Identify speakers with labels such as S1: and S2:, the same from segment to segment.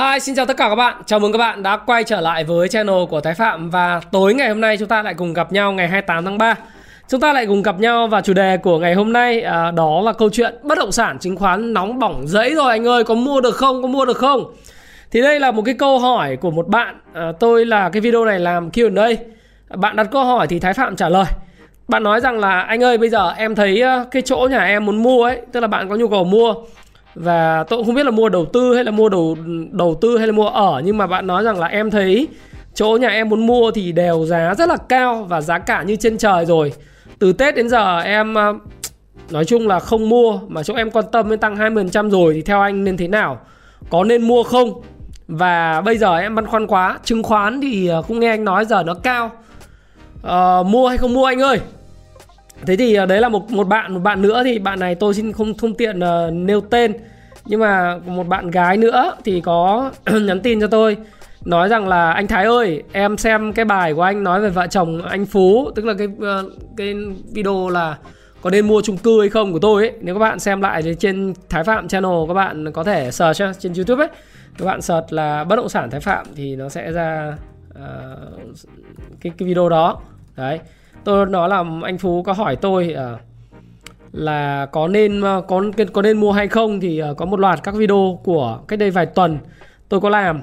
S1: Hi, xin chào tất cả các bạn. Chào mừng các bạn đã quay trở lại với channel của Thái Phạm và tối ngày hôm nay chúng ta lại cùng gặp nhau ngày 28 tháng 3. Chúng ta lại cùng gặp nhau và chủ đề của ngày hôm nay à, đó là câu chuyện bất động sản chứng khoán nóng bỏng giấy rồi anh ơi, có mua được không? Có mua được không? Thì đây là một cái câu hỏi của một bạn. À, tôi là cái video này làm Q&A. Bạn đặt câu hỏi thì Thái Phạm trả lời. Bạn nói rằng là anh ơi bây giờ em thấy à, cái chỗ nhà em muốn mua ấy, tức là bạn có nhu cầu mua và tôi cũng không biết là mua đầu tư hay là mua đầu đầu tư hay là mua ở nhưng mà bạn nói rằng là em thấy chỗ nhà em muốn mua thì đều giá rất là cao và giá cả như trên trời rồi. Từ Tết đến giờ em ờ, nói chung là không mua mà chỗ em quan tâm đến tăng 20% rồi thì theo anh nên thế nào? Có nên mua không? Và bây giờ em băn khoăn quá chứng khoán thì ờ, cũng nghe anh nói giờ nó cao. À, mua hay không mua anh ơi? Thế thì ờ, đấy là một một bạn một bạn nữa thì bạn này tôi xin không không tiện uh, nêu tên. Nhưng mà một bạn gái nữa thì có nhắn tin cho tôi nói rằng là anh Thái ơi em xem cái bài của anh nói về vợ chồng anh Phú. Tức là cái uh, cái video là có nên mua chung cư hay không của tôi ấy. Nếu các bạn xem lại thì trên Thái Phạm channel các bạn có thể search trên YouTube ấy. Các bạn search là bất động sản Thái Phạm thì nó sẽ ra uh, cái cái video đó. Đấy tôi nói là anh phú có hỏi tôi uh, là có nên uh, có có nên mua hay không thì uh, có một loạt các video của cách đây vài tuần tôi có làm.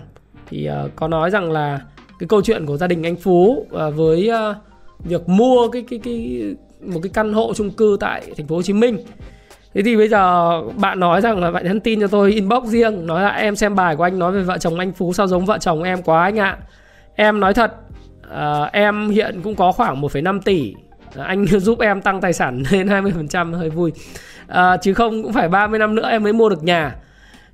S1: Thì uh, có nói rằng là cái câu chuyện của gia đình anh phú uh, với uh, việc mua cái cái cái một cái căn hộ chung cư tại thành phố Hồ Chí Minh. Thế thì bây giờ bạn nói rằng là bạn nhắn tin cho tôi inbox riêng Nói là em xem bài của anh nói về vợ chồng anh Phú sao giống vợ chồng em quá anh ạ. Em nói thật uh, em hiện cũng có khoảng 1,5 tỷ. Ờ, anh giúp em tăng tài sản lên 20% hơi vui. À, chứ không cũng phải 30 năm nữa em mới mua được nhà.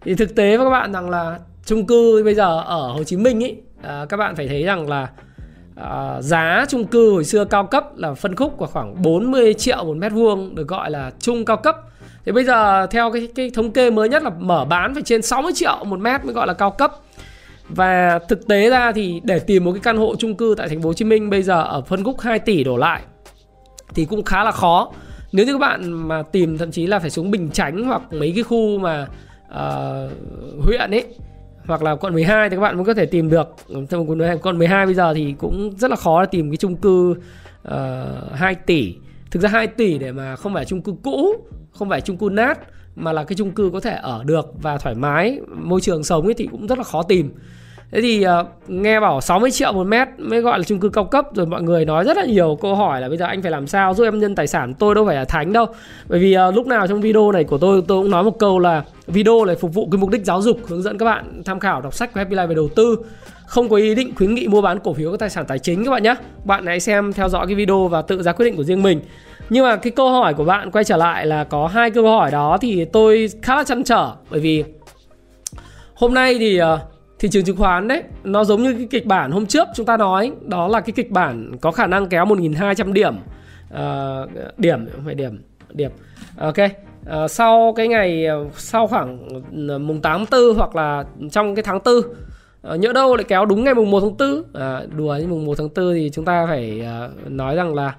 S1: Thì thực tế với các bạn rằng là chung cư bây giờ ở Hồ Chí Minh ý à, các bạn phải thấy rằng là à, giá chung cư hồi xưa cao cấp là phân khúc của khoảng 40 triệu một mét vuông được gọi là chung cao cấp. Thì bây giờ theo cái cái thống kê mới nhất là mở bán phải trên 60 triệu một mét mới gọi là cao cấp và thực tế ra thì để tìm một cái căn hộ chung cư tại thành phố Hồ Chí Minh bây giờ ở phân khúc 2 tỷ đổ lại thì cũng khá là khó. Nếu như các bạn mà tìm thậm chí là phải xuống Bình Chánh hoặc mấy cái khu mà uh, huyện ấy hoặc là quận 12 thì các bạn mới có thể tìm được. Quận 12 bây giờ thì cũng rất là khó để tìm cái chung cư ờ, uh, 2 tỷ. Thực ra 2 tỷ để mà không phải chung cư cũ, không phải chung cư nát mà là cái chung cư có thể ở được và thoải mái môi trường sống ấy thì cũng rất là khó tìm. Thế thì uh, nghe bảo 60 triệu một mét mới gọi là chung cư cao cấp rồi mọi người nói rất là nhiều câu hỏi là bây giờ anh phải làm sao giúp em nhân tài sản tôi đâu phải là thánh đâu. Bởi vì uh, lúc nào trong video này của tôi tôi cũng nói một câu là video này phục vụ cái mục đích giáo dục hướng dẫn các bạn tham khảo đọc sách của Happy Life về đầu tư không có ý định khuyến nghị mua bán cổ phiếu các tài sản tài chính các bạn nhé bạn hãy xem theo dõi cái video và tự ra quyết định của riêng mình. Nhưng mà cái câu hỏi của bạn quay trở lại là có hai câu hỏi đó thì tôi khá là chăn trở. Bởi vì hôm nay thì ờ, thị trường chứng khoán đấy nó giống như cái kịch bản hôm trước chúng ta nói. Đó là cái kịch bản có khả năng kéo 1.200 điểm. Uh, điểm phải điểm điểm. Ok uh, sau cái ngày sau khoảng mùng 8 4 hoặc là trong cái tháng 4 Ờ, nhỡ đâu lại kéo đúng ngày mùng 1 tháng 4 à, ờ, đùa như mùng 1 tháng 4 thì chúng ta phải à, nói rằng là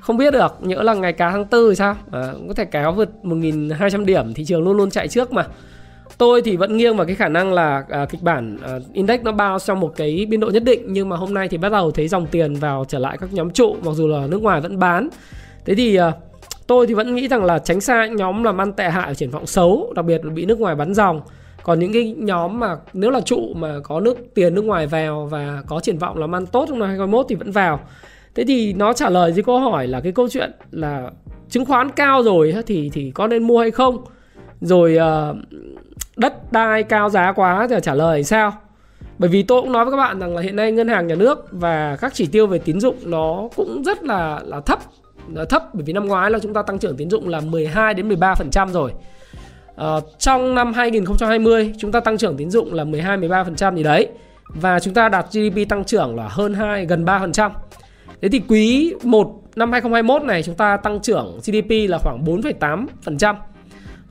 S1: không biết được nhỡ là ngày cá tháng 4 thì sao? À, có thể kéo vượt 1.200 điểm thị trường luôn luôn chạy trước mà. Tôi thì vẫn nghiêng vào cái khả năng là à, kịch bản à, index nó bao trong một cái biên độ nhất định nhưng mà hôm nay thì bắt đầu thấy dòng tiền vào trở lại các nhóm trụ mặc dù là nước ngoài vẫn bán. Thế thì à, tôi thì vẫn nghĩ rằng là tránh xa những nhóm làm ăn tệ hại ở triển vọng xấu đặc biệt là bị nước ngoài bắn dòng còn những cái nhóm mà nếu là trụ mà có nước tiền nước ngoài vào và có triển vọng làm ăn tốt trong năm 2021 thì vẫn vào. Thế thì nó trả lời với câu hỏi là cái câu chuyện là chứng khoán cao rồi thì thì có nên mua hay không? Rồi uh, đất đai cao giá quá thì trả lời sao? Bởi vì tôi cũng nói với các bạn rằng là hiện nay ngân hàng nhà nước và các chỉ tiêu về tín dụng nó cũng rất là là thấp là thấp bởi vì năm ngoái là chúng ta tăng trưởng tín dụng là 12 đến 13% rồi uh, trong năm 2020 chúng ta tăng trưởng tín dụng là 12 13% gì đấy. Và chúng ta đạt GDP tăng trưởng là hơn 2 gần 3%. Thế thì quý 1 năm 2021 này chúng ta tăng trưởng GDP là khoảng 4,8%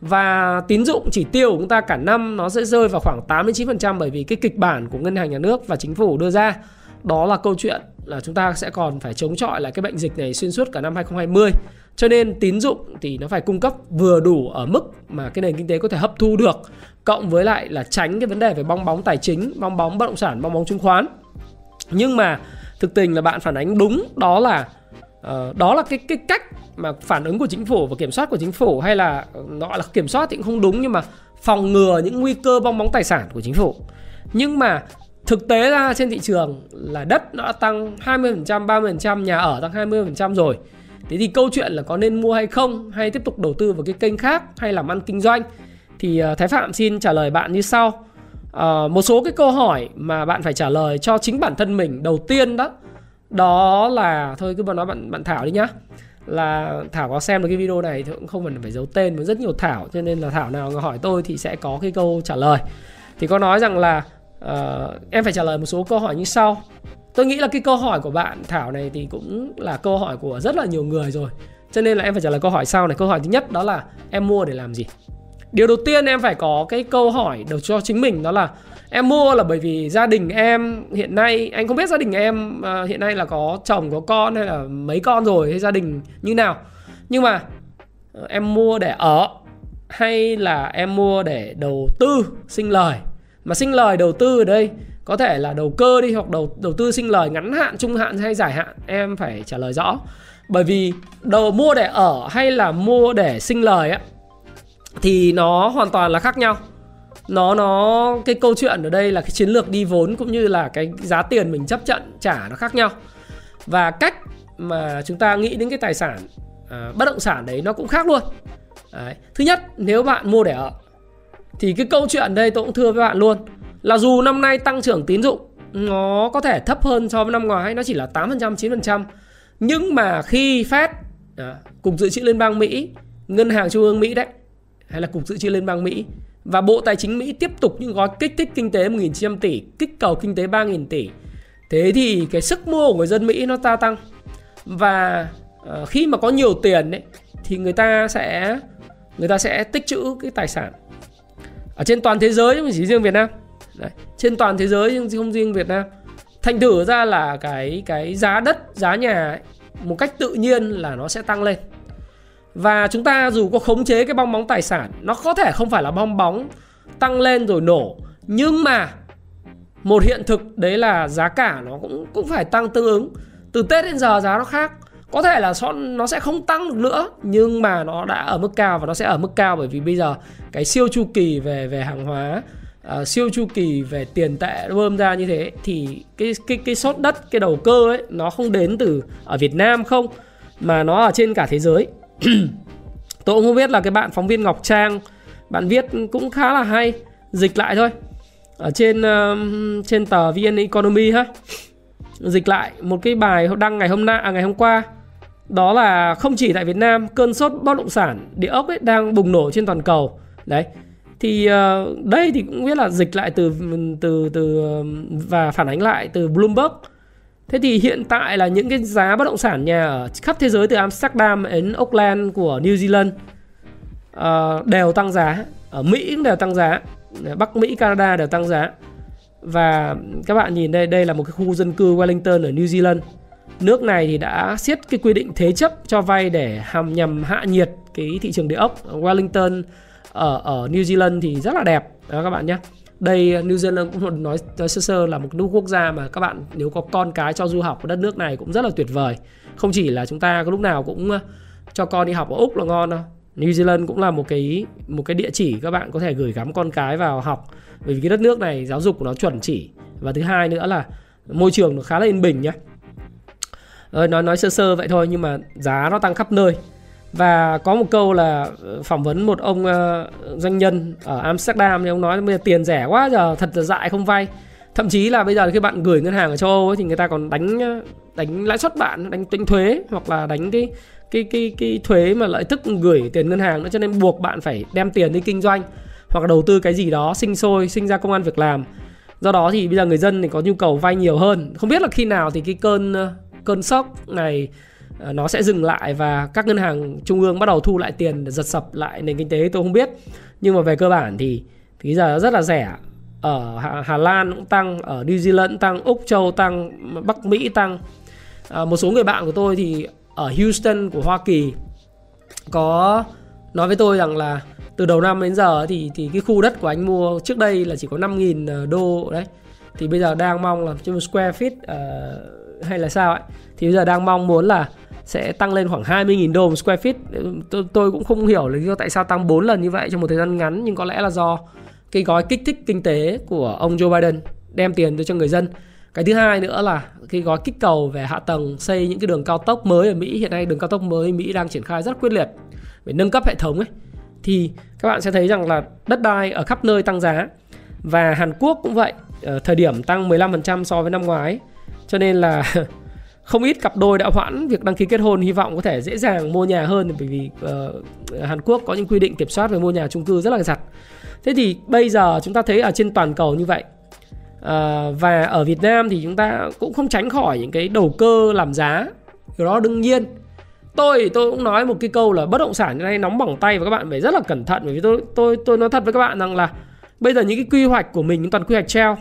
S1: và tín dụng chỉ tiêu của chúng ta cả năm nó sẽ rơi vào khoảng 89% bởi vì cái kịch bản của ngân hàng nhà nước và chính phủ đưa ra đó là câu chuyện là chúng ta sẽ còn phải chống chọi lại cái bệnh dịch này xuyên suốt cả năm 2020. Cho nên tín dụng thì nó phải cung cấp vừa đủ ở mức mà cái nền kinh tế có thể hấp thu được cộng với lại là tránh cái vấn đề về bong bóng tài chính, bong bóng bất động sản, bong bóng chứng khoán. Nhưng mà thực tình là bạn phản ánh đúng đó là uh, đó là cái cái cách mà phản ứng của chính phủ và kiểm soát của chính phủ hay là ờ, gọi là kiểm soát thì cũng không đúng nhưng mà phòng ngừa những nguy cơ bong bóng tài sản của chính phủ. Nhưng mà thực tế ra trên thị trường là đất nó đã tăng 20%, 30%, nhà ở tăng 20% rồi. Thế thì câu chuyện là có nên mua hay không hay tiếp tục đầu tư vào cái kênh khác hay làm ăn kinh doanh thì ờ, Thái Phạm xin trả lời bạn như sau. À, một số cái câu hỏi mà bạn phải trả lời cho chính bản thân mình đầu tiên đó đó là thôi cứ mà nói bạn bạn Thảo đi nhá là Thảo có xem được cái video này thì cũng không cần phải giấu tên với rất nhiều Thảo cho nên là Thảo nào hỏi tôi thì sẽ có cái câu trả lời thì có nói rằng là uh, em phải trả lời một số câu hỏi như sau. Tôi nghĩ là cái câu hỏi của bạn Thảo này thì cũng là câu hỏi của rất là nhiều người rồi. Cho nên là em phải trả lời câu hỏi sau này. Câu hỏi thứ nhất đó là em mua để làm gì? Điều đầu tiên em phải có cái câu hỏi đầu cho chính mình đó là em mua là bởi vì gia đình em hiện nay anh không biết gia đình em uh, hiện nay là có chồng có con hay là mấy con rồi hay gia đình như nào. Nhưng mà uh, em mua để ở hay là em mua để đầu tư sinh lời? Mà sinh lời đầu tư ở đây có thể là đầu cơ đi hoặc đầu đầu tư sinh lời ngắn hạn trung hạn hay dài hạn em phải trả lời rõ. Bởi vì đầu mua để ở hay là mua để sinh lời á thì nó hoàn toàn là khác nhau. Nó nó cái câu chuyện ở đây là cái chiến lược đi vốn cũng như là cái giá tiền mình chấp nhận trả nó khác nhau. Và cách mà chúng ta nghĩ đến cái tài sản à, bất động sản đấy nó cũng khác luôn. Đấy. thứ nhất nếu bạn mua để ở thì cái câu chuyện đây tôi cũng thưa với bạn luôn là dù năm nay tăng trưởng tín dụng nó có thể thấp hơn so với năm ngoái nó chỉ là 8% 9% nhưng mà khi Fed à, cục dự trữ liên bang Mỹ ngân hàng trung ương Mỹ đấy hay là cục dự trữ liên bang Mỹ và Bộ Tài chính Mỹ tiếp tục những gói kích thích kinh tế 1.900 tỷ, kích cầu kinh tế 3.000 tỷ. Thế thì cái sức mua của người dân Mỹ nó gia tăng. Và à, khi mà có nhiều tiền ấy, thì người ta sẽ người ta sẽ tích trữ cái tài sản ở trên toàn thế giới không chỉ riêng Việt Nam. Đấy, trên toàn thế giới nhưng không riêng Việt Nam. Thành thử ra là cái cái giá đất, giá nhà ấy, một cách tự nhiên là nó sẽ tăng lên. Và chúng ta dù có khống chế cái bong bóng tài sản Nó có thể không phải là bong bóng tăng lên rồi nổ Nhưng mà một hiện thực đấy là giá cả nó cũng cũng phải tăng tương ứng Từ Tết đến giờ giá nó khác có thể là nó sẽ không tăng được nữa Nhưng mà nó đã ở mức cao và nó sẽ ở mức cao Bởi vì bây giờ cái siêu chu kỳ về về hàng hóa uh, Siêu chu kỳ về tiền tệ bơm ra như thế Thì cái cái cái sốt đất, cái đầu cơ ấy Nó không đến từ ở Việt Nam không Mà nó ở trên cả thế giới. Tôi cũng không biết là cái bạn phóng viên Ngọc Trang bạn viết cũng khá là hay dịch lại thôi. Ở trên uh, trên tờ VN Economy ha dịch lại một cái bài đăng ngày hôm nay à, ngày hôm qua đó là không chỉ tại Việt Nam cơn sốt bất động sản địa ốc ấy đang bùng nổ trên toàn cầu đấy thì uh, đây thì cũng biết là dịch lại từ từ từ và phản ánh lại từ Bloomberg Thế thì hiện tại là những cái giá bất động sản nhà ở khắp thế giới từ Amsterdam đến Auckland của New Zealand uh, đều tăng giá. Ở Mỹ cũng đều tăng giá. Bắc Mỹ, Canada đều tăng giá. Và các bạn nhìn đây, đây là một cái khu dân cư Wellington ở New Zealand. Nước này thì đã siết cái quy định thế chấp cho vay để hàm nhằm hạ nhiệt cái thị trường địa ốc. Wellington ở ở New Zealand thì rất là đẹp. Đó các bạn nhé. Đây New Zealand cũng nói, nói sơ sơ là một nước quốc gia mà các bạn nếu có con cái cho du học ở đất nước này cũng rất là tuyệt vời. Không chỉ là chúng ta có lúc nào cũng cho con đi học ở úc là ngon đâu. New Zealand cũng là một cái một cái địa chỉ các bạn có thể gửi gắm con cái vào học. Bởi vì cái đất nước này giáo dục của nó chuẩn chỉ. Và thứ hai nữa là môi trường nó khá là yên bình nhé ờ, nói nói sơ sơ vậy thôi nhưng mà giá nó tăng khắp nơi. Và có một câu là ờ, phỏng vấn một ông uh, doanh nhân ở Amsterdam thì ông nói bây giờ tiền rẻ quá giờ thật là dại không vay. Thậm chí là bây giờ khi bạn gửi ngân hàng ở châu Âu ấy, thì người ta còn đánh ờ, đánh lãi suất bạn đánh tính thuế hoặc là đánh cái cái cái cái thuế mà lợi tức gửi tiền ngân hàng nữa cho nên buộc bạn phải đem tiền đi kinh doanh hoặc là đầu tư cái gì đó sinh sôi sinh ra công an việc làm. Do đó thì bây giờ người dân thì có nhu cầu vay nhiều hơn. Không biết là khi nào thì cái cơn cơn sốc này ờ, nó sẽ dừng lại và các ngân hàng trung ương bắt đầu thu lại tiền để giật sập lại nền kinh tế tôi không biết. Nhưng mà về cơ bản thì thì giờ rất là rẻ. Ở Hà, Lan cũng tăng ở New Zealand tăng Úc Châu tăng Bắc Mỹ tăng. À, một số người bạn của tôi thì ở Houston của Hoa Kỳ có nói với tôi rằng là từ đầu năm đến giờ thì thì cái khu đất của anh mua trước đây là chỉ có 5.000 đô đấy. Thì bây giờ đang mong là trên một square feet uh, hay là sao ấy. Thì bây giờ đang mong muốn là sẽ tăng lên khoảng 20.000 đô một square feet. Tôi, tôi cũng không hiểu là tại sao tăng 4 lần như vậy trong một thời gian ngắn nhưng có lẽ là do cái gói kích thích kinh tế của ông Joe Biden đem tiền cho người dân. Cái thứ hai nữa là cái gói kích cầu về hạ tầng xây những cái đường cao tốc mới ở Mỹ. Hiện nay đường cao tốc mới Mỹ đang triển khai rất quyết liệt để nâng cấp hệ thống ấy. Thì các bạn sẽ thấy rằng là đất đai ở khắp nơi tăng giá. Và Hàn Quốc cũng vậy ờ, thời điểm tăng 15% so với năm ngoái cho nên là không ít cặp đôi đã hoãn việc đăng ký kết hôn hy vọng có thể dễ dàng mua nhà hơn bởi vì uh, Hàn Quốc có những quy định kiểm soát về mua nhà chung cư rất là chặt. Thế thì bây giờ chúng ta thấy ở trên toàn cầu như vậy à, và ở Việt Nam thì chúng ta cũng không tránh khỏi những cái đầu cơ làm giá. Điều đó đương nhiên. Tôi tôi cũng nói một cái câu là bất động sản như này nóng bỏng tay và các bạn phải rất là cẩn thận bởi vì tôi tôi tôi nói thật với các bạn rằng là bây giờ những cái quy hoạch của mình toàn quy hoạch treo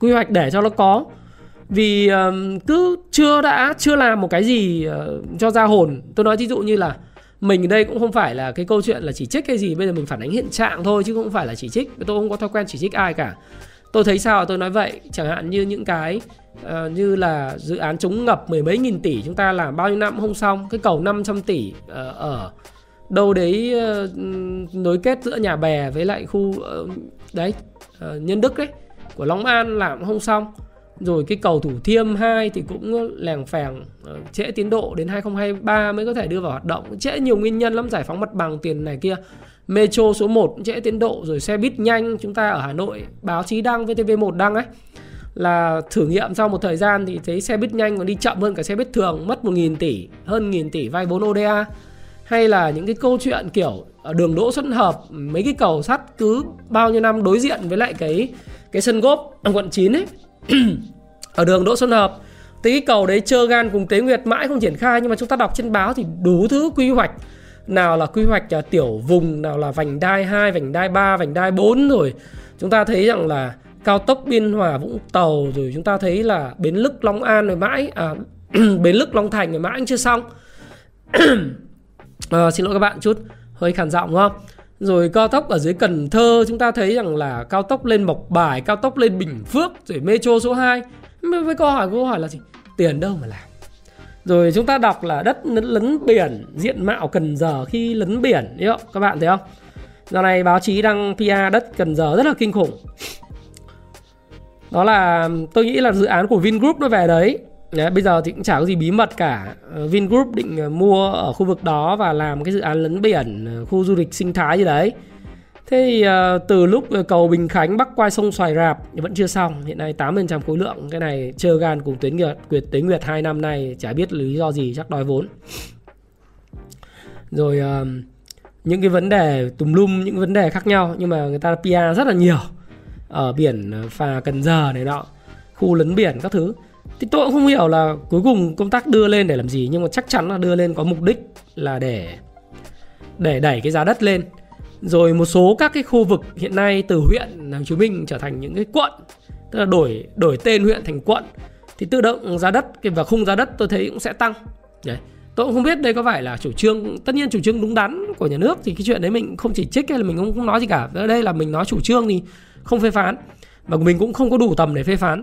S1: quy hoạch để cho nó có vì cứ chưa đã chưa làm một cái gì uh, cho ra hồn. Tôi nói ví dụ như là mình ở đây cũng không phải là cái câu chuyện là chỉ trích cái gì. Bây giờ mình phản ánh hiện trạng thôi chứ không phải là chỉ trích. Tôi không có thói quen chỉ trích ai cả. Tôi thấy sao? Tôi nói vậy. Chẳng hạn như những cái uh, như là dự án chống ngập mười mấy nghìn tỷ chúng ta làm bao nhiêu năm cũng không xong cái cầu 500 tỷ uh, ở đâu đấy uh, nối kết giữa nhà bè với lại khu uh, đấy uh, nhân đức đấy của long an làm cũng không xong rồi cái cầu Thủ Thiêm 2 thì cũng lèng phèng ờ, trễ tiến độ đến 2023 mới có thể đưa vào hoạt động. Trễ nhiều nguyên nhân lắm, giải phóng mặt bằng tiền này kia. Metro số 1 trễ tiến độ rồi xe buýt nhanh chúng ta ở Hà Nội báo chí đăng VTV1 đăng ấy là thử nghiệm sau một thời gian thì thấy xe buýt nhanh còn đi chậm hơn cả xe buýt thường mất 1.000 tỷ hơn 1.000 tỷ vay vốn ODA hay là những cái câu chuyện kiểu đường Đỗ Xuân Hợp mấy cái cầu sắt cứ bao nhiêu năm đối diện với lại cái cái sân góp quận 9 ấy ở đường Đỗ Xuân Hợp thì cái cầu đấy chơ gan cùng Tế Nguyệt mãi không triển khai nhưng mà chúng ta đọc trên báo thì đủ thứ quy hoạch. Nào là quy hoạch uh, tiểu vùng nào là vành đai 2, vành đai 3, vành đai 4 rồi. Chúng ta thấy rằng là cao tốc Biên Hòa Vũng Tàu rồi chúng ta thấy là bến lức Long An rồi mãi à, bến lức Long Thành rồi mãi chưa xong. À, xin lỗi các bạn chút hơi khàn giọng đúng không? Rồi cao tốc ở dưới Cần Thơ chúng ta thấy rằng là cao tốc lên Mộc Bài, cao tốc lên Bình Phước rồi metro số 2. Với câu hỏi câu hỏi là gì? Tiền đâu mà làm? Rồi chúng ta đọc là đất lấn biển, diện mạo Cần Giờ khi lấn biển, đấy không? Các bạn thấy không? Giờ này báo chí đăng PR đất Cần Giờ rất là kinh khủng. Đó là tôi nghĩ là dự án của Vingroup nó về đấy Đấy, bây giờ thì cũng chả có gì bí mật cả. Ờ, Vingroup định ờ, mua ở khu vực đó và làm cái dự án lấn biển ờ, khu du lịch sinh thái gì đấy. Thế thì từ lúc cầu Bình Khánh bắc qua sông Xoài Rạp vẫn chưa xong. Hiện nay 8% khối lượng Cái này chơ gan cùng Tuyến Nguyệt Quyệt Tuyến Nguyệt 2 năm nay chả biết lý do gì chắc đòi vốn. Rồi những cái vấn đề tùm lum những vấn đề khác nhau Nhưng mà người ta PR rất là nhiều. Ở biển phà Cần Giờ này nọ Khu lấn biển các thứ thì tôi cũng không hiểu là cuối cùng công tác đưa lên để làm gì nhưng mà chắc chắn là đưa lên có mục đích là để để đẩy cái giá đất lên. Rồi một số các cái khu vực hiện nay từ huyện Hồ Chí Minh trở thành những cái quận tức là đổi đổi tên huyện thành quận thì tự động giá đất và khung giá đất tôi thấy cũng sẽ tăng. Đấy. Tôi cũng không biết đây có phải là chủ trương tất nhiên chủ trương đúng đắn của nhà nước thì cái chuyện đấy mình không chỉ trích hay là mình không, không nói gì cả. Ở đây là mình nói chủ trương thì không phê phán và mình cũng không có đủ tầm để phê phán.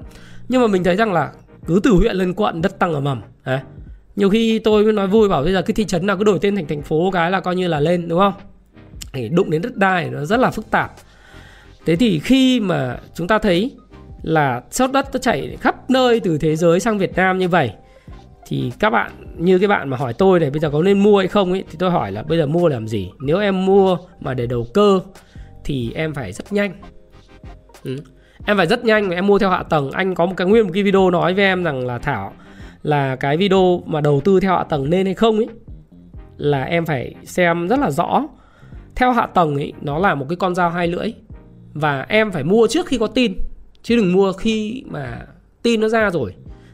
S1: Nhưng mà mình thấy rằng là cứ từ huyện lên quận, đất tăng ở mầm. Đấy. Nhiều khi tôi mới nói vui, bảo bây giờ cái thị trấn nào cứ đổi tên thành thành phố cái là coi như là lên, đúng không? Để đụng đến đất đai nó rất là phức tạp. Thế thì khi mà chúng ta thấy là sốt đất nó chảy khắp nơi từ thế giới sang Việt Nam như vậy, thì các bạn, như cái bạn mà hỏi tôi này, bây giờ có nên mua hay không ấy, thì tôi hỏi là bây giờ mua làm gì? Nếu em mua mà để đầu cơ, thì em phải rất nhanh. Ừ em phải rất nhanh, em mua theo hạ tầng. Anh có một cái nguyên một cái video nói với em rằng là thảo, là cái video mà đầu tư theo hạ tầng nên hay không ấy là em phải xem rất là rõ. Theo hạ tầng ấy nó là một cái con dao hai lưỡi. Và em phải mua trước khi có tin, chứ đừng mua khi mà tin nó ra rồi.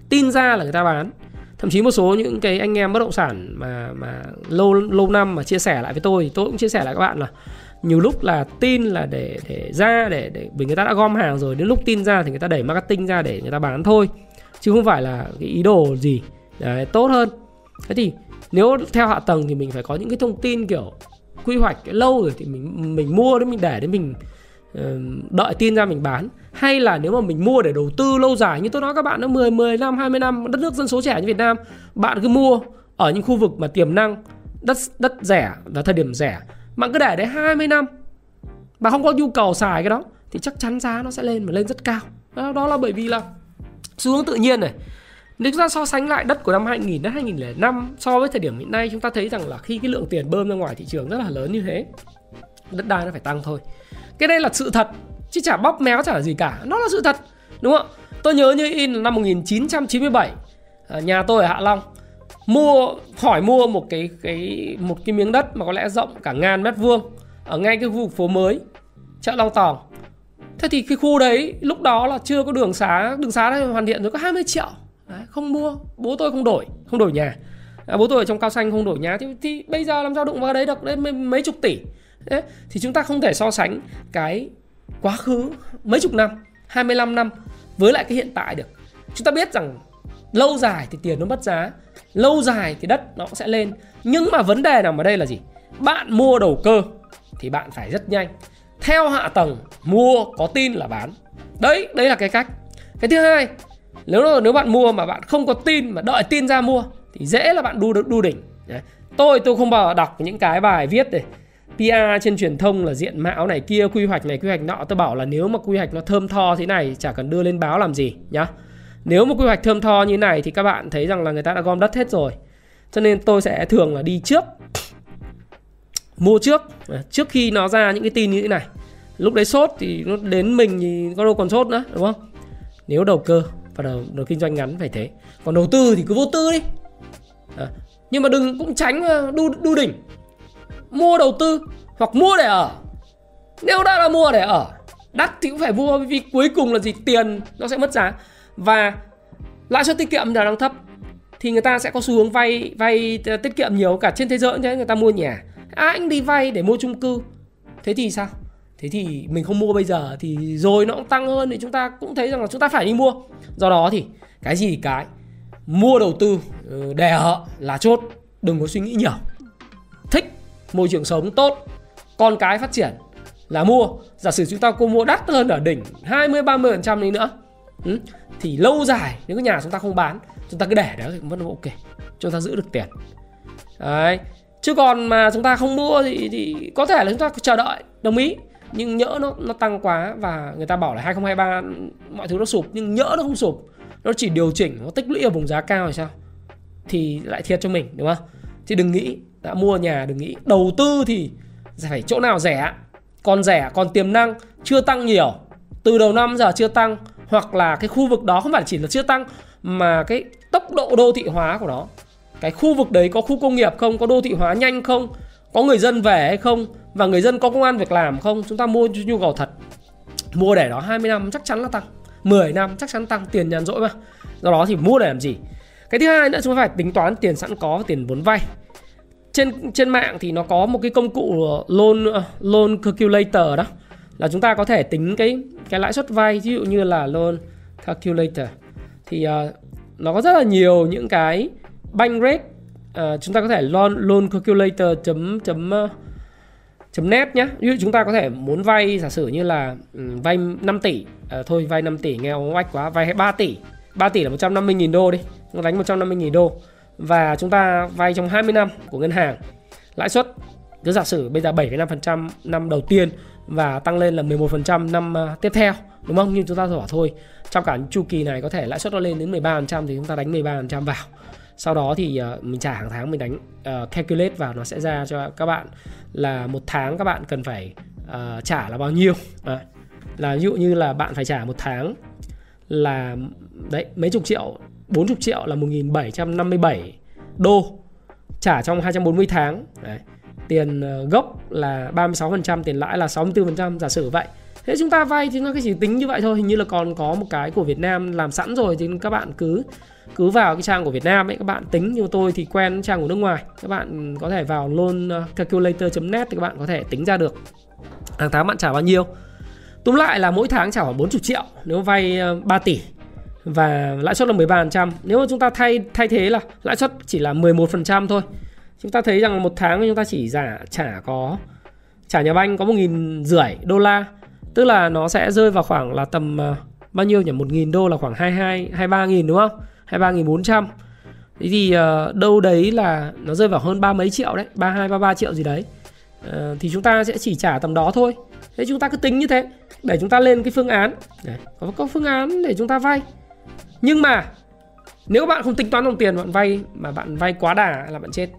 S1: Tin ra là người ta bán. Thậm chí một số những cái anh em bất động sản mà mà lâu lâu năm mà chia sẻ lại với tôi tôi cũng chia sẻ lại các bạn là nhiều lúc là tin là để để ra để để vì người ta đã gom hàng rồi đến lúc tin ra thì người ta đẩy marketing ra để người ta bán thôi. Chứ không phải là cái ý đồ gì. Đấy, tốt hơn. Thế thì nếu theo hạ tầng thì mình phải có những cái thông tin kiểu quy hoạch cái lâu rồi thì mình mình mua đấy mình để để mình đợi tin ra mình bán. Hay là nếu mà mình mua để đầu tư lâu dài như tôi nói các bạn nó 10 10 năm 20 năm đất nước dân số trẻ như Việt Nam bạn cứ mua ở những khu vực mà tiềm năng đất đất rẻ và thời điểm rẻ bạn cứ để đấy 20 năm mà không có nhu cầu xài cái đó thì chắc chắn giá nó sẽ lên và lên rất cao. Đó, đó là bởi vì là xu hướng tự nhiên này. Nếu chúng ta so sánh lại đất của năm 2000 đến 2005 so với thời điểm hiện nay chúng ta thấy rằng là khi cái lượng tiền bơm ra ngoài thị trường rất là lớn như thế đất đai nó phải tăng thôi. Cái đây là sự thật chứ chả bóp méo chả là gì cả. Nó là sự thật đúng không tôi nhớ như in năm 1997 à, nhà tôi ở Hạ Long mua hỏi mua một cái cái một cái miếng đất mà có lẽ rộng cả ngàn mét vuông ở ngay cái khu vực phố mới chợ Long Tòng. Thế thì cái khu đấy lúc đó là chưa có đường xá đường xá đây hoàn thiện rồi có 20 triệu. Đấy, không mua bố tôi không đổi không đổi nhà. À, bố tôi ở trong cao xanh không đổi nhà thì, thì bây giờ làm sao đụng vào đấy được đấy mấy, mấy chục tỷ. Đấy, thì chúng ta không thể so sánh cái quá khứ mấy chục năm 25 năm với lại cái hiện tại được. Chúng ta biết rằng lâu dài thì tiền nó mất giá lâu dài thì đất nó sẽ lên. Nhưng mà vấn đề nằm ở đây là gì? Bạn mua đầu cơ thì bạn phải rất nhanh. Theo hạ tầng, mua có tin là bán. Đấy đấy là cái cách. Cái thứ hai, nếu nếu bạn mua mà bạn không có tin, mà đợi tin ra mua thì dễ là bạn đu đu đỉnh. Đấy. tôi tôi không bao giờ đọc những cái bài viết này. PR trên truyền thông là diện mạo này kia, quy hoạch này, quy hoạch nọ. Tôi bảo là nếu mà quy hoạch nó thơm tho thế này, chả cần đưa lên báo làm gì, nhá nếu một quy hoạch thơm tho như này thì các bạn thấy rằng là người ta đã gom đất hết rồi. Cho nên tôi sẽ thường là đi trước. Mua trước. Trước khi nó ra những cái tin như thế này. Lúc đấy sốt thì nó đến mình thì có đâu còn sốt nữa đúng không? Nếu đầu cơ và đầu, đầu kinh doanh ngắn phải thế. Còn đầu tư thì cứ vô tư đi. À, nhưng mà đừng cũng tránh ờ, đu đu đỉnh. Mua đầu tư hoặc mua để ở. Nếu đã là mua để ở đắt thì cũng phải mua vì cuối cùng là gì? Tiền nó sẽ mất giá và lãi suất tiết kiệm là đang thấp thì người ta sẽ có xu hướng vay vay ờ, tiết kiệm nhiều cả trên thế giới thế người ta mua nhà. À, anh đi vay để mua chung cư. Thế thì sao? Thế thì mình không mua bây giờ thì rồi nó cũng tăng hơn thì chúng ta cũng thấy rằng là chúng ta phải đi mua. Do đó thì cái gì cái mua đầu tư ừ, đè họ là chốt đừng có suy nghĩ nhiều. Thích môi trường sống tốt con cái phát triển là mua. Giả sử chúng ta có mua đắt hơn ở đỉnh 20 30 phần trăm đi nữa ừ, thì lâu dài nếu cái nhà chúng ta không bán chúng ta cứ để đó thì cũng vẫn ok. Chúng ta giữ được tiền. Đấy. Chứ còn mà chúng ta không mua thì, thì có thể là chúng ta chờ đợi đồng ý. Nhưng nhỡ nó nó tăng quá và người ta bảo là 2023 mọi thứ nó sụp nhưng nhỡ nó không sụp nó chỉ điều chỉnh nó tích lũy ở vùng giá cao thì sao? Thì lại thiệt cho mình đúng không? Thì đừng nghĩ đã mua nhà đừng nghĩ. Đầu tư thì phải chỗ nào rẻ? Còn rẻ còn tiềm năng chưa tăng nhiều. Từ đầu năm giờ chưa tăng hoặc là cái khu vực đó không phải chỉ là chưa tăng, mà cái tốc độ đô thị hóa của nó. Cái khu vực đấy có khu công nghiệp không, có đô thị hóa nhanh không, có người dân về hay không, và người dân có công an việc làm không, chúng ta mua nhu cầu thật. Mua để đó 20 năm chắc chắn là tăng 10 năm chắc chắn tăng, tiền nhàn rỗi mà. Do đó thì mua để làm gì? Cái thứ hai nữa, chúng ta phải tính toán tiền sẵn có và tiền vốn vay. Trên trên mạng thì nó có một cái công cụ ờ, loan ờ, loan calculator đó là chúng ta có thể tính cái cái lãi suất vay ví dụ như là loan calculator. Thì uh, nó có rất là nhiều những cái bank rate uh, chúng ta có thể loan loan calculator chấm chấm uh, chấm net nhé ví dụ chúng ta có thể muốn vay giả sử như là um, vay 5 tỷ uh, thôi vay 5 tỷ nghe oách quá vay 3 tỷ. 3 tỷ là 150.000 đô đi nó đánh 150.000 đô. Và chúng ta vay trong 20 năm của ngân hàng. Lãi suất cứ giả sử bây giờ 7,5% năm đầu tiên và tăng lên là 11% năm à, tiếp theo đúng không? Nhưng chúng ta bảo thôi, trong cả chu kỳ này có thể lãi suất nó lên đến 13% thì chúng ta đánh 13% vào. Sau đó thì uh, mình trả hàng tháng mình đánh uh, calculate vào nó sẽ ra cho các bạn là một tháng các bạn cần phải uh, trả là bao nhiêu. À, là ví dụ như là bạn phải trả một tháng là đấy mấy chục triệu 40 triệu là 1757 đô trả trong 240 tháng Đấy tiền ờ, gốc là 36% tiền lãi là 64% giả sử vậy thế chúng ta vay thì nó chỉ tính như vậy thôi, hình như là còn có một cái của Việt Nam làm sẵn rồi thì các bạn cứ cứ vào cái trang của Việt Nam ấy, các bạn tính như tôi thì quen trang của nước ngoài, các bạn có thể vào loan ờ, calculator.net thì các bạn có thể tính ra được hàng tháng bạn trả bao nhiêu túm lại là mỗi tháng trả khoảng 40 triệu nếu vay ờ, 3 tỷ và lãi suất là 13%. Nếu mà chúng ta thay thay thế là lãi suất chỉ là 11% thôi. Chúng ta thấy rằng một tháng chúng ta chỉ giả trả có trả nhà banh có một nghìn rưỡi đô la. Tức là nó sẽ rơi vào khoảng là tầm uh, bao nhiêu nhỉ? một nghìn đô là khoảng 22 23 nghìn đúng không? 23 nghìn 400. Thế thì uh, đâu đấy là nó rơi vào hơn ba mấy triệu đấy, 32 33 triệu gì đấy. Uh, thì chúng ta sẽ chỉ trả tầm đó thôi. Thế chúng ta cứ tính như thế để chúng ta lên cái phương án. Có có phương án để chúng ta vay nhưng mà nếu bạn không tính toán đồng tiền bạn vay mà bạn vay quá đà là bạn chết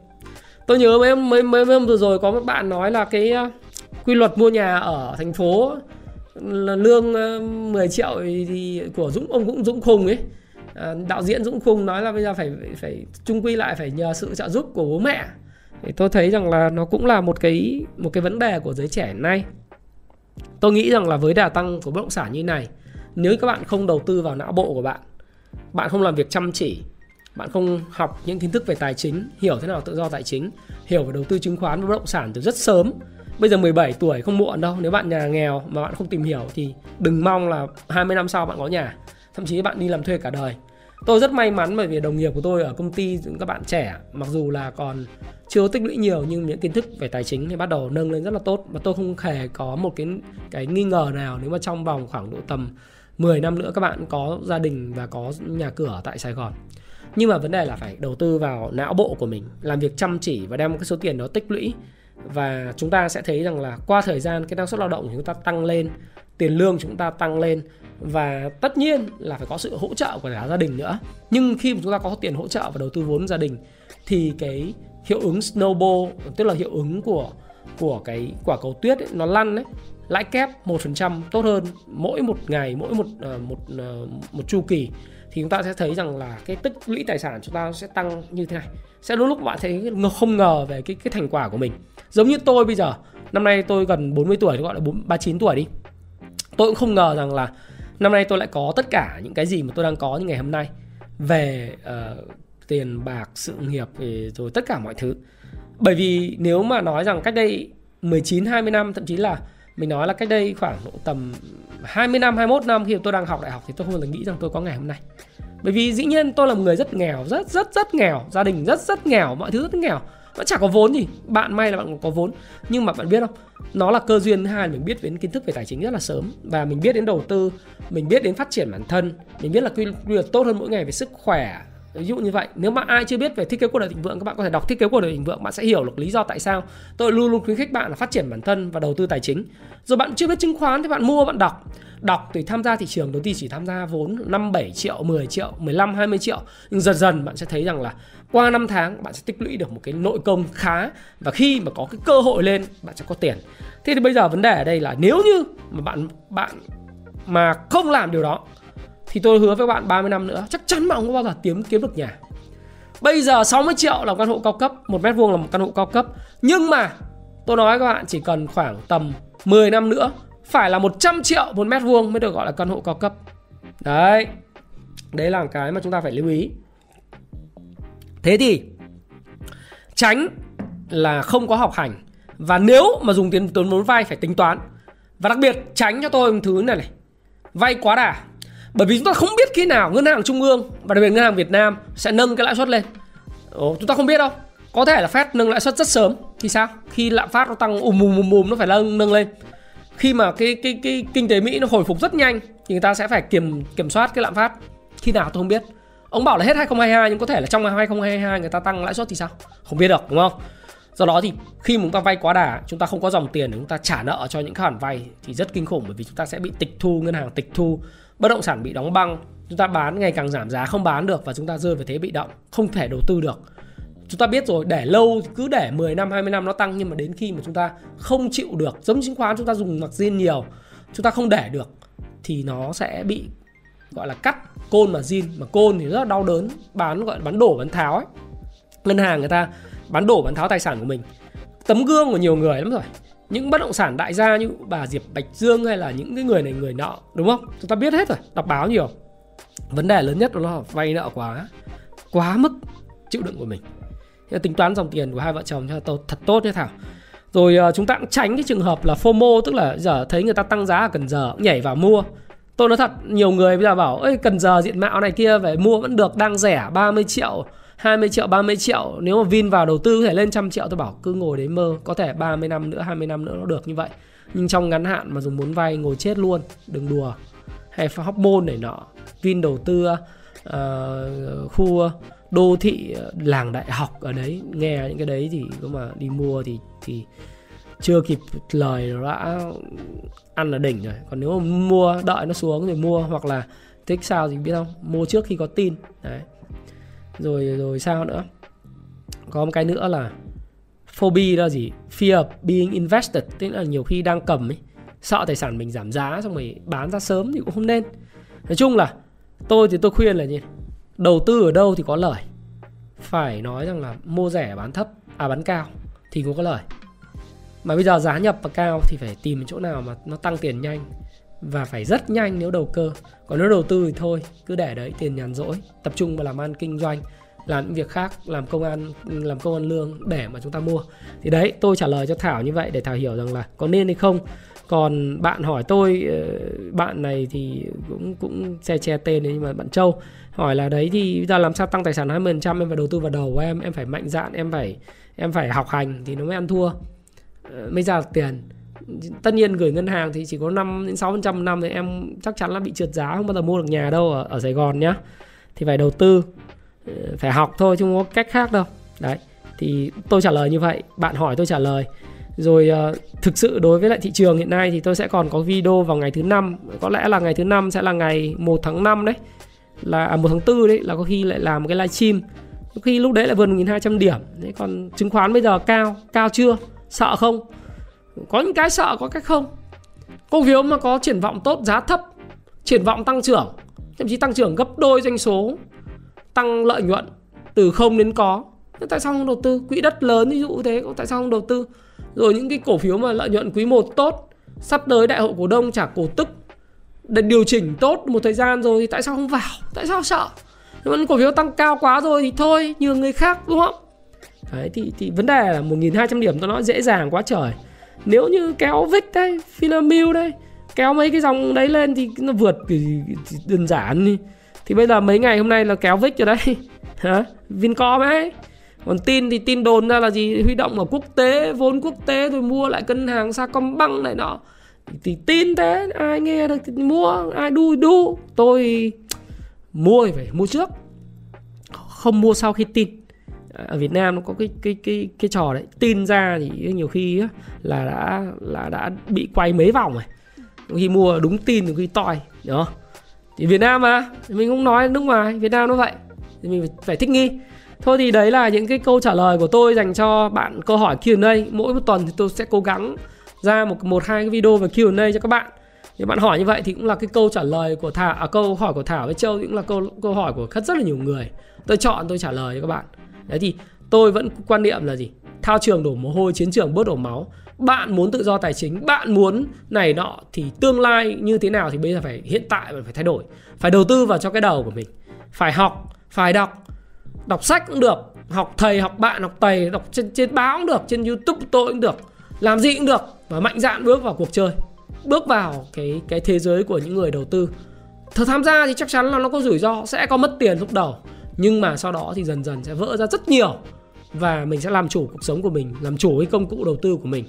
S1: tôi nhớ mấy mấy mấy hôm vừa rồi có một bạn nói là cái ờ, quy luật mua nhà ở thành phố là lương ờ, 10 triệu thì của Dũng, ông cũng Dũng khùng ấy. Ờ, đạo diễn Dũng khùng nói là bây giờ phải phải chung quy lại, phải nhờ sự trợ giúp của bố mẹ. Thì tôi thấy rằng là nó cũng là một cái một cái vấn đề của giới trẻ nay. Tôi nghĩ rằng là với đà tăng của bất động sản như này, nếu các bạn không đầu tư vào não bộ của bạn bạn không làm việc chăm chỉ bạn không học những kiến thức về tài chính, hiểu thế nào tự do tài chính, hiểu về đầu tư chứng khoán và bất động sản từ rất sớm. Bây giờ 17 tuổi không muộn đâu, nếu bạn nhà nghèo mà bạn không tìm hiểu thì đừng mong là 20 năm sau bạn có nhà. Thậm chí bạn đi làm thuê cả đời. Tôi rất may mắn bởi vì đồng nghiệp của tôi ở công ty các bạn trẻ, mặc dù là còn chưa tích lũy nhiều nhưng những kiến thức về tài chính thì bắt đầu nâng lên rất là tốt. Và tôi không hề có một cái cái nghi ngờ nào nếu mà trong vòng khoảng độ tầm 10 năm nữa các bạn có gia đình và có nhà cửa tại Sài Gòn nhưng mà vấn đề là phải đầu tư vào não bộ của mình làm việc chăm chỉ và đem cái số tiền đó tích lũy. Và chúng ta sẽ thấy rằng là qua thời gian cái năng suất lao động của chúng ta tăng lên tiền lương chúng ta tăng lên và tất nhiên là phải có sự hỗ trợ của cả gia đình nữa. Nhưng khi mà chúng ta có tiền hỗ trợ và đầu tư vốn gia đình thì cái hiệu ứng snowball tức là hiệu ứng của của cái quả cầu tuyết ấy, nó lăn đấy, lãi kép 1% tốt hơn mỗi một ngày mỗi một ờ, một ờ, một chu kỳ thì chúng ta sẽ thấy rằng là cái tích lũy tài sản chúng ta sẽ tăng như thế này. Sẽ đôi lúc bạn thấy không ngờ về cái cái thành quả của mình. Giống như tôi bây giờ năm nay tôi gần 40 tuổi gọi là 39 tuổi đi. Tôi cũng không ngờ rằng là năm nay tôi lại có tất cả những cái gì mà tôi đang có như ngày hôm nay. Về uh, tiền bạc sự nghiệp rồi tất cả mọi thứ. Bởi vì nếu mà nói rằng cách đây 19 20 năm thậm chí là mình nói là cách đây khoảng độ tầm 20 năm 21 năm khi tôi đang học đại học thì tôi không bao giờ nghĩ rằng tôi có ngày hôm nay. Bởi vì dĩ nhiên tôi là một người rất nghèo, rất rất rất nghèo, gia đình rất rất nghèo, mọi thứ rất nghèo. Vẫn chả có vốn gì, bạn may là bạn có vốn. Nhưng mà bạn biết không, nó là cơ duyên. Thứ hai mình biết đến kiến thức về tài chính rất là sớm và mình biết đến đầu tư, mình biết đến phát triển bản thân, mình biết là quy luật tốt hơn mỗi ngày về sức khỏe ví dụ như vậy, nếu mà ai chưa biết về thiết kế cuộc đời thịnh vượng, các bạn có thể đọc thiết kế cuộc đời thịnh vượng, bạn sẽ hiểu được lý do tại sao tôi luôn luôn khuyến khích bạn là phát triển bản thân và đầu tư tài chính. Rồi bạn chưa biết chứng khoán thì bạn mua, bạn đọc. Đọc thì tham gia thị trường đầu tiên chỉ tham gia vốn 5 7 triệu 10 triệu 15 20 triệu. Nhưng dần dần bạn sẽ thấy rằng là qua 5 tháng, bạn sẽ tích lũy được một cái nội công khá và khi mà có cái cơ hội lên, bạn sẽ có tiền. Thế thì bây giờ vấn đề ở đây là nếu như mà bạn bạn mà không làm điều đó thì tôi hứa với bạn 30 năm nữa, chắc chắn bạn không bao giờ kiếm kiếm được nhà. Bây giờ 60 triệu là một căn hộ cao cấp, một mét vuông là một căn hộ cao cấp. Nhưng mà, tôi nói các bạn, chỉ cần khoảng tầm 10 năm nữa, phải là 100 triệu một mét vuông mới được gọi là căn hộ cao cấp. Đấy đấy là cái mà chúng ta phải lưu ý. Thế thì, tránh là không có học hành. Và nếu mà dùng tiền tốn vốn vay phải tính toán. Và đặc biệt, tránh cho tôi một thứ này này. Vay quá đà bởi vì chúng ta không biết khi nào ngân hàng trung ương và đặc biệt ngân hàng Việt Nam sẽ nâng cái lãi suất lên. Ồ, chúng ta không biết đâu. Có thể là Fed nâng lãi suất rất sớm thì sao? Khi lạm phát nó tăng ùm ùm ùm ùm nó phải nâng nâng lên. Khi mà cái cái cái kinh tế Mỹ nó hồi phục rất nhanh thì người ta sẽ phải kiểm kiểm soát cái lạm phát. Khi nào tôi không biết. Ông bảo là hết 2022 nhưng có thể là trong 2022 người ta tăng lãi suất thì sao? Không biết được đúng không? Do đó thì khi mà chúng ta vay quá đà chúng ta không có dòng tiền để chúng ta trả nợ cho những khoản vay thì rất kinh khủng bởi vì chúng ta sẽ bị tịch thu ngân hàng tịch thu bất động sản bị đóng băng, chúng ta bán ngày càng giảm giá, không bán được và chúng ta rơi vào thế bị động, không thể đầu tư được. Chúng ta biết rồi, để lâu cứ để 10 năm 20 năm nó tăng, nhưng mà đến khi mà chúng ta không chịu được, giống chứng khoán chúng ta dùng mặc zin nhiều, chúng ta không để được, thì nó sẽ bị, gọi là, cắt côn mà zin mà côn thì rất là đau đớn, bán, gọi là, bán đổ, bán tháo ấy. Ngân hàng người ta bán đổ, bán tháo tài sản của mình. Tấm gương của nhiều người lắm rồi những bất động sản đại gia như bà Diệp Bạch Dương hay là những cái người này, người nọ, đúng không? Chúng ta biết hết rồi, đọc báo nhiều. Vấn đề lớn nhất đó là vay nợ quá quá mức chịu đựng của mình. Thế tính toán dòng tiền của hai vợ chồng cho tôi thật tốt nhé Thảo. Rồi ờ, chúng ta cũng tránh cái trường hợp là FOMO, tức là giờ thấy người ta tăng giá ở cần giờ nhảy vào mua. Tôi nói thật, nhiều người bây giờ bảo ấy cần giờ diện mạo này kia về mua vẫn được, đang rẻ 30 triệu 20 triệu 30 triệu. Nếu mà Vin vào đầu tư có thể lên trăm triệu tôi bảo cứ ngồi đấy mơ có thể 30 năm nữa 20 năm nữa nó được như vậy. Nhưng trong ngắn hạn mà dùng vốn vay ngồi chết luôn đừng đùa. Hay hóc môn này nọ Vin đầu tư uh, khu đô thị làng đại học ở đấy nghe những cái đấy thì có mà đi mua thì thì chưa kịp lời đã ăn là đỉnh rồi. Còn nếu mà mua đợi nó xuống rồi mua hoặc là thích sao thì biết không? Mua trước khi có tin. Đấy rồi rồi sao nữa? Có một cái nữa là phobia là gì? Fear of being invested. Tức là nhiều khi đang cầm ấy, sợ tài sản mình giảm giá xong rồi bán ra sớm thì cũng không nên. Nói chung là tôi thì tôi khuyên là như đầu tư ở đâu thì có lời. Phải nói rằng là mua rẻ bán thấp à bán cao thì cũng có lời. Mà bây giờ giá nhập và cao thì phải tìm chỗ nào mà nó tăng tiền nhanh và phải rất nhanh nếu đầu cơ. Còn nếu đầu tư thì thôi, cứ để đấy, tiền nhàn rỗi. Tập trung vào làm ăn kinh doanh, làm những việc khác, làm công an làm công an lương để mà chúng ta mua. Thì đấy, tôi trả lời cho thảo như vậy để thảo hiểu rằng là có nên hay không. Còn bạn hỏi tôi ờ, bạn này thì cũng cũng che che tên đấy, nhưng mà bạn châu hỏi là đấy thì bây giờ làm sao tăng tài sản 20% em phải đầu tư vào đầu của em em phải mạnh dạn, em phải em phải học hành thì nó mới ăn thua. Ờ, mới ra được tiền tất nhiên gửi ngân hàng thì chỉ có 5 đến 6 phần trăm năm thì em chắc chắn là bị trượt giá không bao giờ mua được nhà đâu ở, ở Sài Gòn nhá. Thì phải đầu tư ờ, phải học thôi chứ không có cách khác đâu. Đấy thì tôi trả lời như vậy bạn hỏi tôi trả lời. Rồi uh, thực sự đối với lại thị trường hiện nay thì tôi sẽ còn có video vào ngày thứ năm. Có lẽ là ngày thứ năm sẽ là ngày 1 tháng 5 đấy. Là à, 1 tháng 4 đấy là có khi lại làm một cái livestream. Có khi lúc đấy là vượt 1200 điểm. Đấy còn chứng khoán bây giờ cao cao chưa? Sợ không? Có những cái sợ có cách không. Cổ phiếu mà có triển vọng tốt giá thấp triển vọng tăng trưởng thậm chí tăng trưởng gấp đôi doanh số tăng lợi nhuận từ không đến có. Tại sao không đầu tư? Quỹ đất lớn ví dụ thế tại sao không đầu tư? Rồi những cái cổ phiếu mà lợi nhuận quý 1 tốt sắp tới đại hội cổ đông trả cổ tức để điều chỉnh tốt một thời gian rồi thì tại sao không vào? Tại sao sợ? Nếu mà cổ phiếu tăng cao quá rồi thì thôi nhường người khác đúng không? Đấy, thì, thì vấn đề là 1.200 điểm tôi nói dễ dàng quá trời nếu như kéo Vic đây Philomil đây kéo mấy cái dòng đấy lên thì nó vượt thì, thì đơn giản đi. Thì bây giờ mấy ngày hôm nay là kéo Vic rồi đấy. Hả? Vincom ấy. Còn tin thì tin đồn ra là gì? Huy động ở quốc tế vốn quốc tế rồi mua lại ngân hàng Sacombank này nọ. Thì tin thế ai nghe được thì mua ai đu đu. Tôi mua thì phải mua trước không mua sau khi tin ở Việt Nam nó có cái cái cái cái trò đấy. Tin ra thì nhiều khi là đã là đã bị quay mấy vòng rồi. Khi mua đúng tin thì khi toi đó thì Việt Nam mà mình cũng nói nước ngoài Việt Nam nó vậy. Thì mình phải thích nghi. Thôi thì đấy là những cái câu trả lời của tôi dành cho bạn câu hỏi Q&A mỗi một tuần thì tôi sẽ cố gắng ra một một hai cái video về Q&A cho các bạn. Thì bạn hỏi như vậy thì cũng là cái câu trả lời của Thảo à, câu hỏi của Thảo với Châu cũng là câu câu hỏi của rất rất là nhiều người. Tôi chọn tôi trả lời cho các bạn đấy thì tôi vẫn quan niệm là gì? Thao trường đổ mồ hôi chiến trường bớt đổ máu. Bạn muốn tự do tài chính bạn muốn này nọ thì tương lai như thế nào thì bây giờ phải hiện tại bạn phải thay đổi. Phải đầu tư vào cho cái đầu của mình. Phải học phải đọc đọc sách cũng được học thầy học bạn học thầy đọc trên, trên báo cũng được trên youtube tôi cũng được làm gì cũng được và mạnh dạn bước vào cuộc chơi. Bước vào cái cái thế giới của những người đầu tư. Thật tham gia thì chắc chắn là nó có rủi ro sẽ có mất tiền lúc đầu nhưng mà sau đó thì dần dần sẽ vỡ ra rất nhiều và mình sẽ làm chủ cuộc sống của mình, làm chủ cái công cụ đầu tư của mình.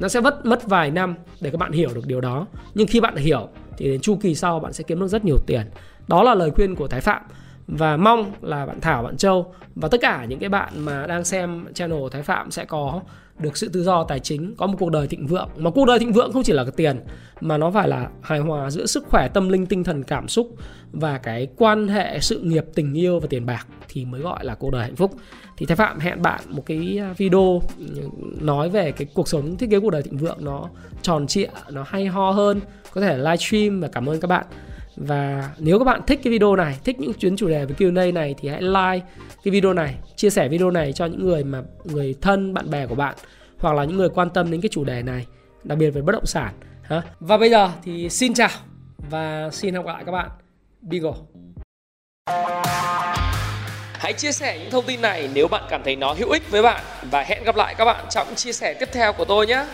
S1: Nó sẽ mất mất vài năm để các bạn hiểu được điều đó. Nhưng khi bạn hiểu thì đến chu kỳ sau bạn sẽ kiếm được rất nhiều tiền. Đó là lời khuyên của thái phạm và mong là bạn Thảo, bạn Châu và tất cả những cái bạn mà đang xem channel Thái Phạm sẽ có được sự tự do tài chính, có một cuộc đời thịnh vượng. Mà cuộc đời thịnh vượng không chỉ là cái tiền mà nó phải là hài hòa giữa sức khỏe tâm linh, tinh thần, cảm xúc và cái quan hệ sự nghiệp, tình yêu và tiền bạc thì mới gọi là cuộc đời hạnh phúc. Thì Thái Phạm hẹn bạn một cái video nói về cái cuộc sống thiết kế cuộc đời thịnh vượng nó tròn trịa, nó hay ho hơn, có thể livestream và cảm ơn các bạn và nếu các bạn thích cái video này, thích những chuyến chủ đề về Q&A này thì hãy like cái video này, chia sẻ video này cho những người mà, người thân, bạn bè của bạn, hoặc là những người quan tâm đến cái chủ đề này, đặc biệt về bất động sản ha và bây giờ thì xin chào và xin hẹn gặp lại các bạn Beagle. Hãy chia sẻ những thông tin này nếu bạn cảm thấy nó hữu ích với bạn và hẹn gặp lại các bạn trong chia sẻ tiếp theo của tôi nhé.